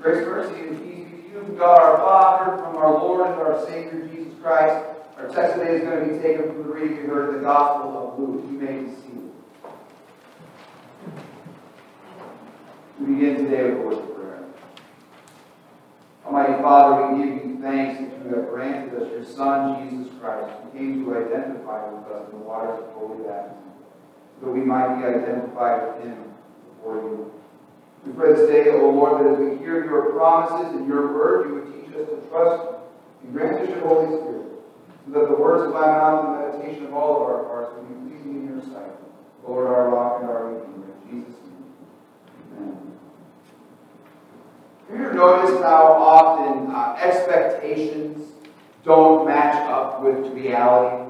Grace, mercy, and peace be to you God our Father, from our Lord and our Savior Jesus Christ. Our text today is going to be taken from the reading heard in the Gospel of Luke. You may be seated. We begin today with a word of prayer. Almighty Father, we give you thanks that you have granted us your Son, Jesus Christ, who came to identify with us in the waters of holy baptism, that we might be identified with him before you. Pray this day, O Lord, that as we hear your promises and your word, you would teach us to trust and grant us your Holy Spirit, so that the words of my mouth and the meditation of all of our hearts will be pleasing in your sight. Lord, our rock and our redeemer. Jesus' name. Amen. Have you ever noticed how often uh, expectations don't match up with reality?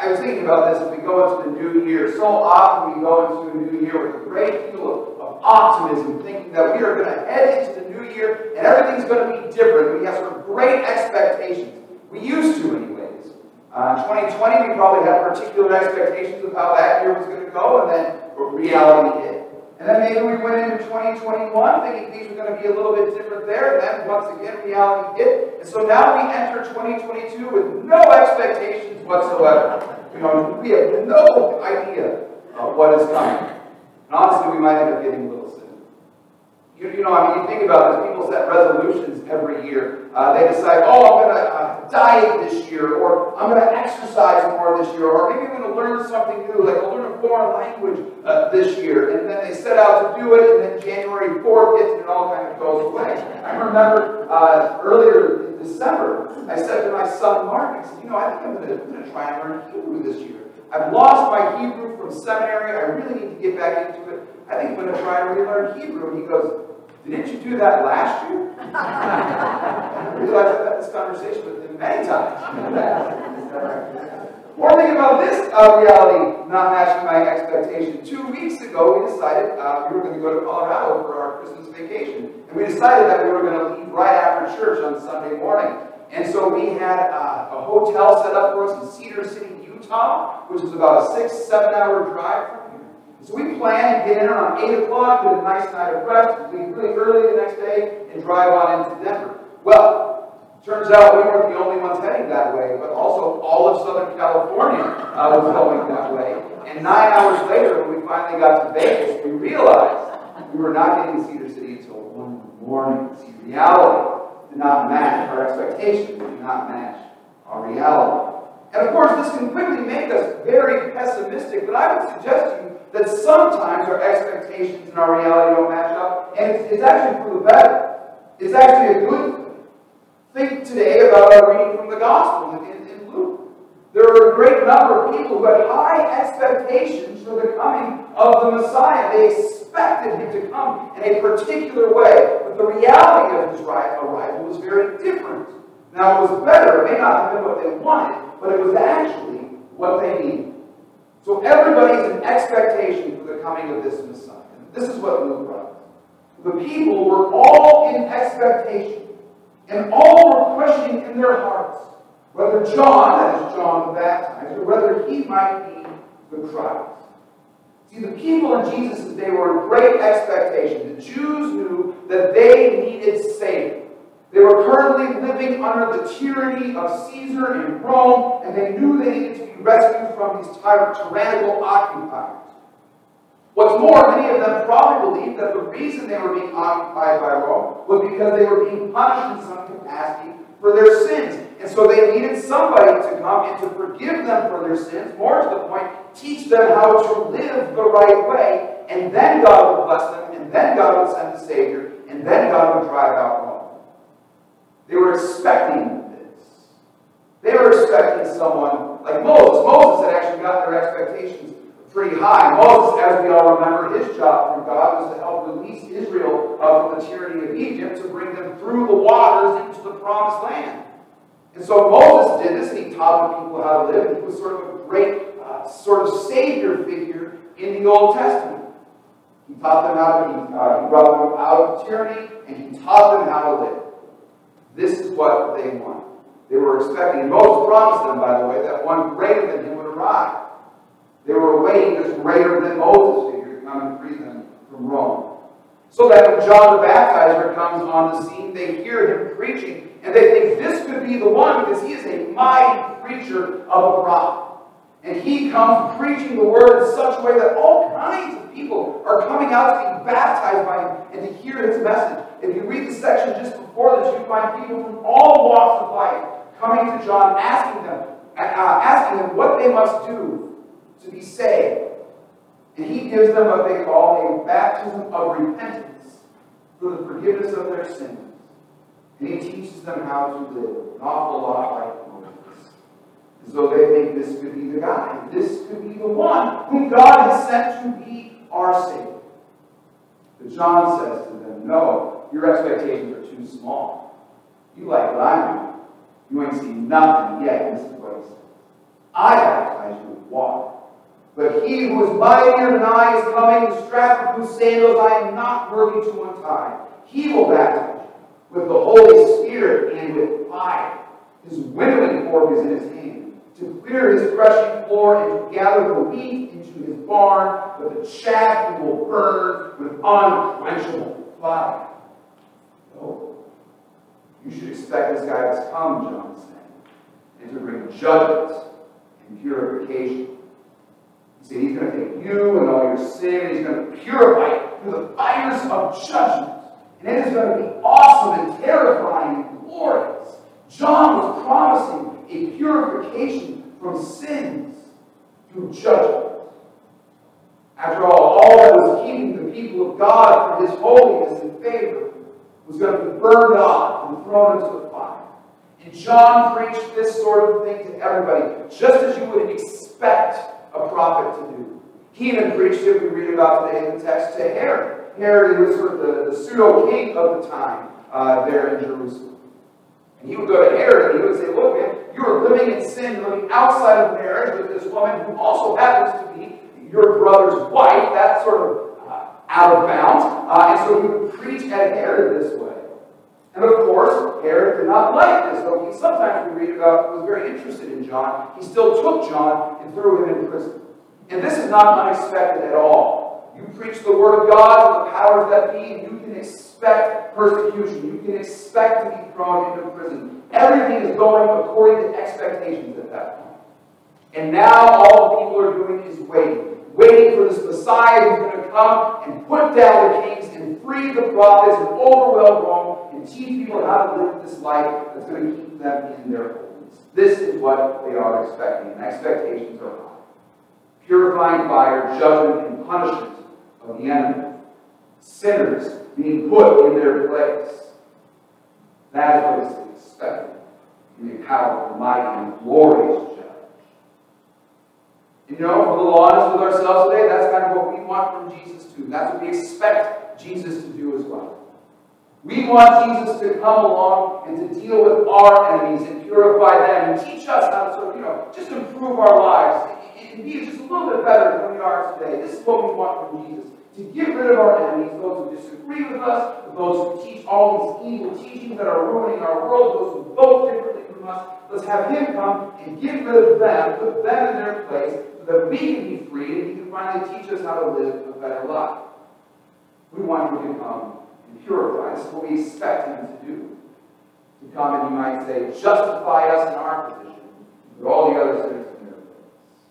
I was thinking about this as we go into the new year. So often we go into a new year with a great deal of, of optimism, thinking that we are going to head into the new year and everything's going to be different. We have some great expectations. We used to, anyways. Uh, in 2020, we probably had particular expectations of how that year was going to go, and then reality hit. And then maybe we went into 2021 thinking things were going to be a little bit different there. And then once again, reality hit. And so now we enter 2022 with no expectations whatsoever. You know, we have no idea of what is coming. And honestly, we might end up getting a little sick. You, you know, I mean, you think about this, people set resolutions every year. Uh, they decide, oh, I'm going to uh, diet this year, or I'm going to exercise more this year, or maybe I'm going to learn something new, like I'll learn a foreign language uh, this year. And then they set out to do it, and then January 4th hits, and it all kind of goes away. I remember uh, earlier in December, I said to my son Mark, I said, you know, I think I'm going to try and learn Hebrew this year. I've lost my Hebrew from seminary. I really need to get back into it. I think I'm going to try and relearn Hebrew. And he goes, didn't you do that last year? I realized I've had this conversation with him many times. One thing about this uh, reality not matching my expectation. Two weeks ago, we decided uh, we were going to go to Colorado for our Christmas vacation. And we decided that we were going to leave right after church on Sunday morning. And so we had uh, a hotel set up for us in Cedar City, Utah, which is about a six, seven hour drive from here. So we planned to get in around 8 o'clock, get a nice night of rest, leave really early the next day, and drive on into Denver. Well, Turns out we weren't the only ones heading that way, but also all of Southern California uh, was going that way. And nine hours later, when we finally got to Vegas, we realized we were not getting to Cedar City until 1 in the morning. See, reality did not match our expectations, did not match our reality. And of course, this can quickly make us very pessimistic, but I would suggest to you that sometimes our expectations and our reality don't match up, and it's, it's actually for the better. It's actually a good thing. Think today about our reading from the Gospel in, in Luke. There were a great number of people who had high expectations for the coming of the Messiah. They expected him to come in a particular way, but the reality of his arrival was very different. Now, it was better. It may not have been what they wanted, but it was actually what they needed. So everybody's in expectation for the coming of this Messiah. This is what Luke writes. The people were all in expectation. And all were questioning in their hearts whether John, that is John the Baptizer, whether he might be the Christ. See, the people in Jesus' day were in great expectation. The Jews knew that they needed Living under the tyranny of Caesar in Rome, and they knew they needed to be rescued from these tyrannical occupiers. What's more, many of them probably believed that the reason they were being occupied by Rome was because they were being punished in some capacity for their sins. And so they needed somebody to come and to forgive them for their sins, more to the point, teach them how to live the right way, and then God would bless them, and then God would send the Savior, and then God would drive out Rome. They were expecting this. They were expecting someone like Moses. Moses had actually gotten their expectations pretty high. Moses, as we all remember, his job from God was to help release Israel from the tyranny of Egypt to bring them through the waters into the promised land. And so Moses did this, and he taught the people how to live. He was sort of a great uh, sort of savior figure in the Old Testament. He taught them how to, uh, he brought them out of tyranny, and he taught them how to live. This is what they wanted. They were expecting, Moses promised them, by the way, that one greater than him would arrive. They were awaiting this greater than Moses figure to come and free them from Rome. So that when John the Baptizer comes on the scene, they hear him preaching, and they think this could be the one because he is a mighty preacher of a prophet. And he comes preaching the word in such a way that all kinds of people are coming out to be baptized by him and to hear his message. If you read the section just before this, you find people from all walks of life coming to John, asking them, uh, asking them what they must do to be saved. And he gives them what they call a baptism of repentance for the forgiveness of their sins. And he teaches them how to live, an awful lot like Moses. as though they think this could be the guy. This could be the one whom God has sent to be our Savior. But John says to them, No, your expectations are too small. You like what I'm doing. You ain't seen nothing yet. In this is what he. I baptize you with water. But he who is mightier than I is coming, the strap of whose sandals I am not worthy to untie. He will baptize you with the Holy Spirit and with fire. His winnowing fork is in his hand to clear his threshing floor and to gather the wheat into his barn, but the chaff he will burn with unquenchable fire. No. You should expect this guy to come, John is saying, and to bring judgment and purification. Said he's going to take you and all your sin, and he's going to purify it through the fires of judgment. And it is going to be awesome and terrifying and glorious. John was promising a purification from sins through judgment. After all, all that was keeping the people of God from his holiness and favor was going to be burned off and thrown into the fire. And John preached this sort of thing to everybody, just as you would expect a prophet to do. He even preached it, we read about today in the text, to Herod. Herod was sort of the, the pseudo king of the time uh, there in Jerusalem. And he would go to Herod and he would say, Look, man, you are living in sin, living outside of marriage with this woman who also happens to be your brother's wife. That sort of out of bounds. Uh, and so he would preach at Herod this way. And of course, Herod did not like this, though he sometimes we read about was very interested in John. He still took John and threw him in prison. And this is not unexpected at all. You preach the word of God to the powers that be, and you can expect persecution. You can expect to be thrown into prison. Everything is going according to expectations at that point. And now all the people are doing is waiting. Waiting for this Messiah who's going to come and put down the kings and free the prophets and overwhelm Rome and teach people how to live this life that's going to keep them in their holiness. This is what they are expecting, and expectations are high. Purifying fire, judgment, and punishment of the enemy. Sinners being put in their place. That is what is expected in a powerful, mighty, and glorious. You know, a little honest with ourselves today, that's kind of what we want from Jesus too. That's what we expect Jesus to do as well. We want Jesus to come along and to deal with our enemies and purify them and teach us how to sort of, you know, just improve our lives and be just a little bit better than we are today. This is what we want from Jesus to get rid of our enemies, those who disagree with us, those who teach all these evil teachings that are ruining our world, those who vote differently from us. Let's have him come and get rid of them, put them in their place, that we can be free and he can finally teach us how to live a better life. We want him to come and purify. us, what we expect him to do. To come and, you might say, justify us in our position, but all the other sinners in their place.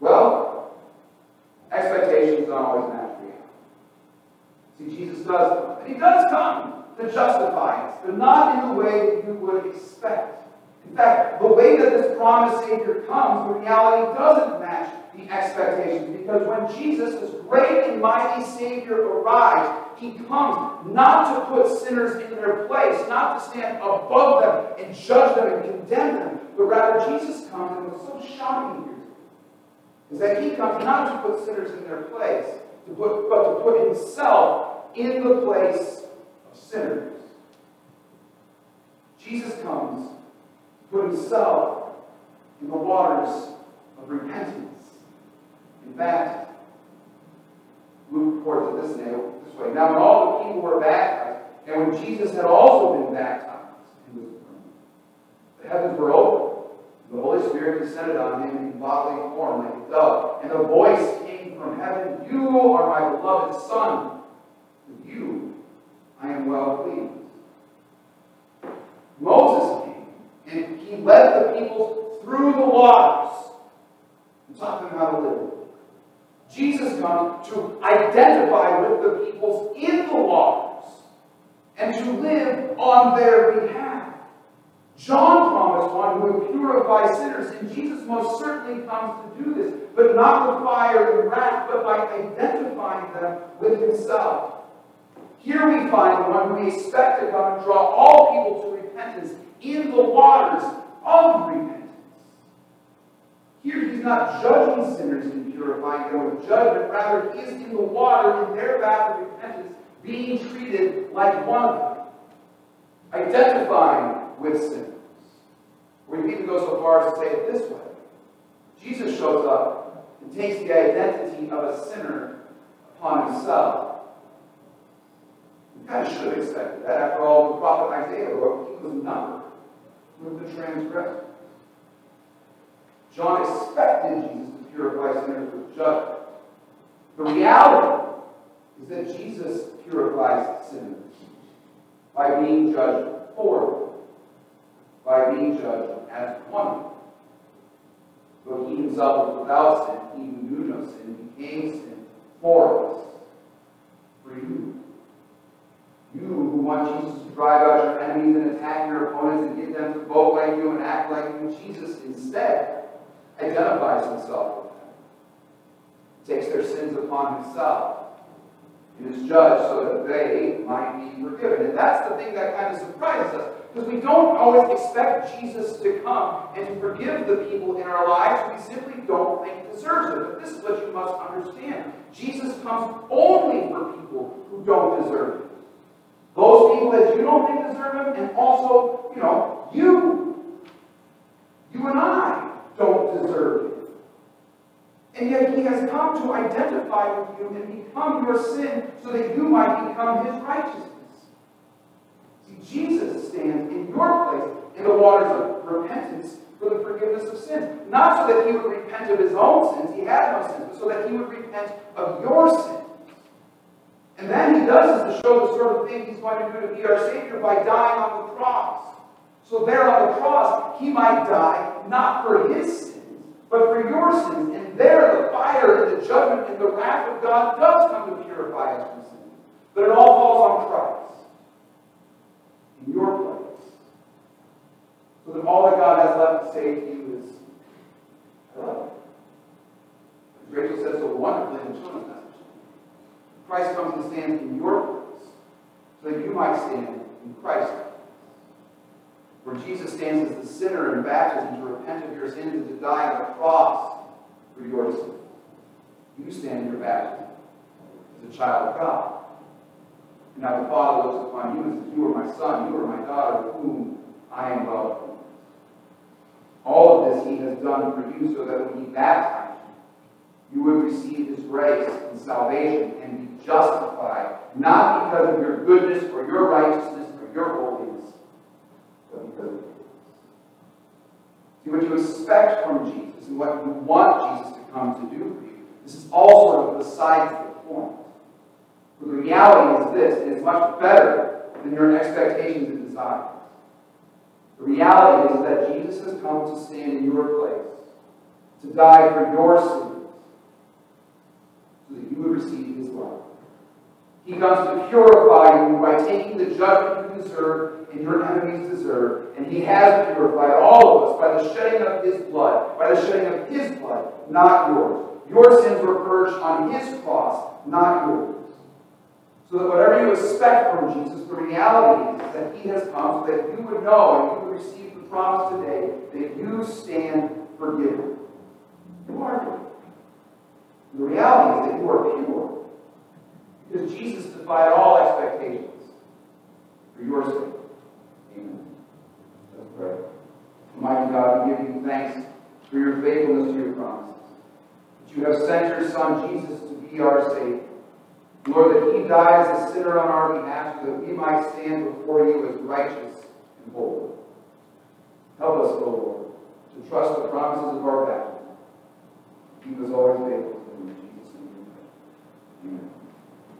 Well, Expectations don't always match reality. See, Jesus does come. And he does come to justify us, but not in the way that you would expect. In fact, the way that this promised Savior comes, the reality doesn't match the expectations. Because when Jesus, this great and mighty Savior, arrives, he comes not to put sinners in their place, not to stand above them and judge them and condemn them, but rather Jesus comes, and what's so shocking here is that he comes not to put sinners in their place, to put, but to put himself in the place of sinners. Jesus comes put himself in the waters of repentance. In fact, Luke records it this this way. Now, when all the people were baptized, and when Jesus had also been baptized, the heavens were opened The Holy Spirit descended on him in bodily form like a dove, and a voice came from heaven, You are my beloved Son. With you I am well pleased. Moses he led the people through the waters taught them how to live. Jesus comes to identify with the peoples in the waters and to live on their behalf. John promised one who would purify sinners, and Jesus most certainly comes to do this, but not with fire and wrath, but by identifying them with himself. Here we find one who we expect to come and draw all people to repentance in the waters of repentance. Here he's not judging sinners and purifying them with judgment, rather, he is in the water in their bath of repentance, being treated like one of them, identifying with sinners. We even go so far as to say it this way Jesus shows up and takes the identity of a sinner upon himself. We kind of should have expected that. After all, the prophet Isaiah wrote, he was numbered with the transgressors. John expected Jesus to purify sinners with judgment. The reality is that Jesus purifies sinners by being judged for them by being judged as one. Though he himself was without sin, he who knew no sin became sin for us, for you. You who want Jesus drive out your enemies and attack your opponents and get them to vote like you and act like you, Jesus instead identifies himself with them, takes their sins upon himself, and is judged so that they might be forgiven. And that's the thing that kind of surprises us. Because we don't always expect Jesus to come and to forgive the people in our lives we simply don't think deserves it. But this is what you must understand. Jesus comes only for people who don't deserve it. Those people that you don't think deserve him, and also, you know, you. You and I don't deserve him. And yet he has come to identify with you and become your sin so that you might become his righteousness. See, Jesus stands in your place in the waters of repentance for the forgiveness of sins. Not so that he would repent of his own sins, he had no sins, but so that he would repent of your sins. And then he does is to show the sort of thing he's going to do to be our Savior by dying on the cross. So there on the cross, he might die not for his sins, but for your sins. And there, the fire and the judgment and the wrath of God does come to purify us from sin. But it all falls on Christ in your place. So that all that God has left to say to you is, I love you. As Rachel said so wonderfully in the children's message. Christ comes and stands in your place so that you might stand in Christ's place. Where Jesus stands as the sinner in baptism to repent of your sins and to die on the cross for your sins. You stand in your baptism as a child of God. And now the Father looks upon you and says, You are my son, you are my daughter, whom I am pleased. All of this he has done for you so that when he baptized you, you would receive his grace and salvation and be justified, not because of your goodness or your righteousness or your holiness, but because of his. What you expect from Jesus and what you want Jesus to come to do for you, this is all sort of besides the point. But the reality is this it is much better than your expectations and desires. The reality is that Jesus has come to stand in your place, to die for your sins, so that you would receive his love. He comes to purify you by taking the judgment deserve and your enemies deserve. And he has purified all of us by the shedding of his blood, by the shedding of his blood, not yours. Your sins were purged on his cross, not yours. So that whatever you expect from Jesus, the reality is that he has come so that you would know and you would receive the promise today that you stand forgiven. You are forgiven. The reality is that you are pure. Because Jesus defied all expectations for your sake. Amen. Let's pray. Almighty God, we give you thanks for your faithfulness to your promises. That you have sent your Son Jesus to be our Savior. Lord, that he died as a sinner on our behalf so that we might stand before you as righteous and holy. Help us, O Lord, to trust the promises of our baptism. Keep us always faithful. In Jesus' name. Amen.